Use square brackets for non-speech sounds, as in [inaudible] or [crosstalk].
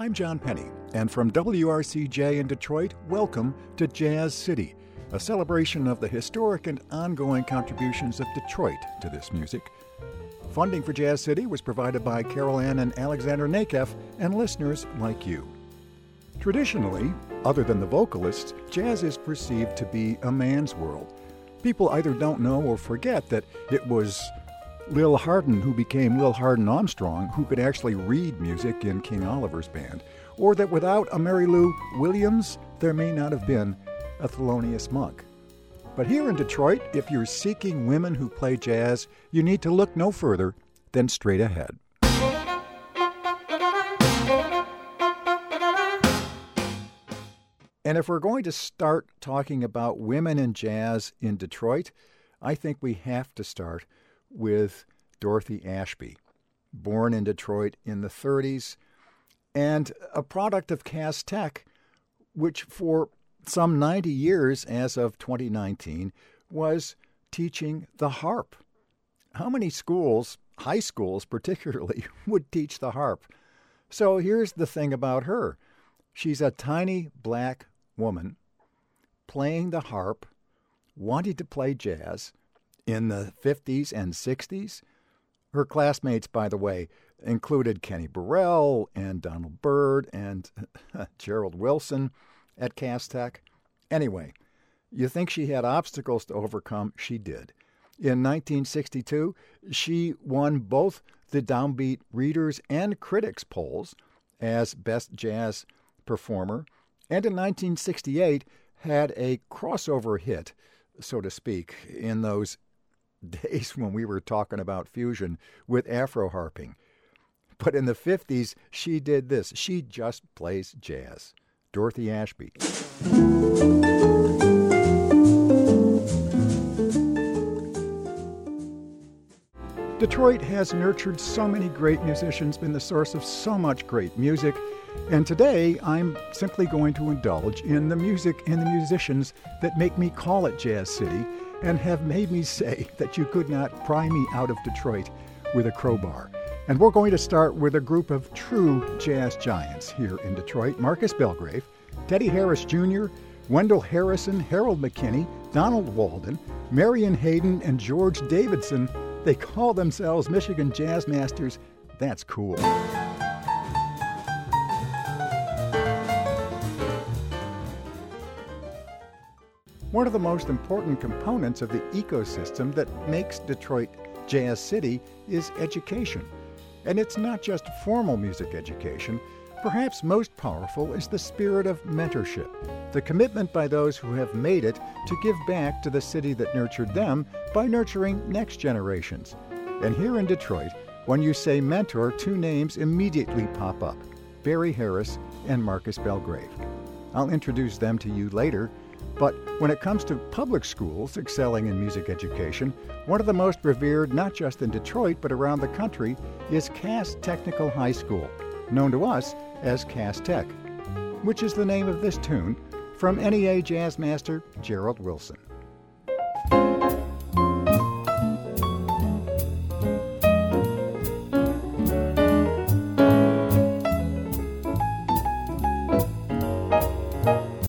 I'm John Penny, and from WRCJ in Detroit, welcome to Jazz City, a celebration of the historic and ongoing contributions of Detroit to this music. Funding for Jazz City was provided by Carol Ann and Alexander Nakeff and listeners like you. Traditionally, other than the vocalists, jazz is perceived to be a man's world. People either don't know or forget that it was Lil Hardin who became Lil Hardin Armstrong, who could actually read music in King Oliver's band, or that without a Mary Lou Williams, there may not have been a Thelonious Monk. But here in Detroit, if you're seeking women who play jazz, you need to look no further than straight ahead. And if we're going to start talking about women in jazz in Detroit, I think we have to start with Dorothy Ashby, born in Detroit in the 30s, and a product of Cass Tech, which for some 90 years as of 2019 was teaching the harp. How many schools, high schools particularly, [laughs] would teach the harp? So here's the thing about her she's a tiny black woman playing the harp, wanting to play jazz in the 50s and 60s. Her classmates, by the way, included Kenny Burrell and Donald Byrd and [laughs] Gerald Wilson at Cass Tech. Anyway, you think she had obstacles to overcome? She did. In 1962, she won both the Downbeat Readers and Critics polls as Best Jazz Performer, and in 1968 had a crossover hit, so to speak, in those days [laughs] when we were talking about fusion with Afro harping. But in the 50s, she did this. She just plays jazz. Dorothy Ashby. Detroit has nurtured so many great musicians, been the source of so much great music, and today I'm simply going to indulge in the music and the musicians that make me call it Jazz City and have made me say that you could not pry me out of Detroit with a crowbar. And we're going to start with a group of true jazz giants here in Detroit Marcus Belgrave, Teddy Harris Jr., Wendell Harrison, Harold McKinney, Donald Walden, Marion Hayden, and George Davidson. They call themselves Michigan Jazz Masters. That's cool. One of the most important components of the ecosystem that makes Detroit Jazz City is education. And it's not just formal music education. Perhaps most powerful is the spirit of mentorship, the commitment by those who have made it to give back to the city that nurtured them by nurturing next generations. And here in Detroit, when you say mentor, two names immediately pop up Barry Harris and Marcus Belgrave. I'll introduce them to you later, but when it comes to public schools excelling in music education, one of the most revered, not just in Detroit but around the country, is Cass Technical High School, known to us as Cass Tech, which is the name of this tune from NEA jazz master Gerald Wilson.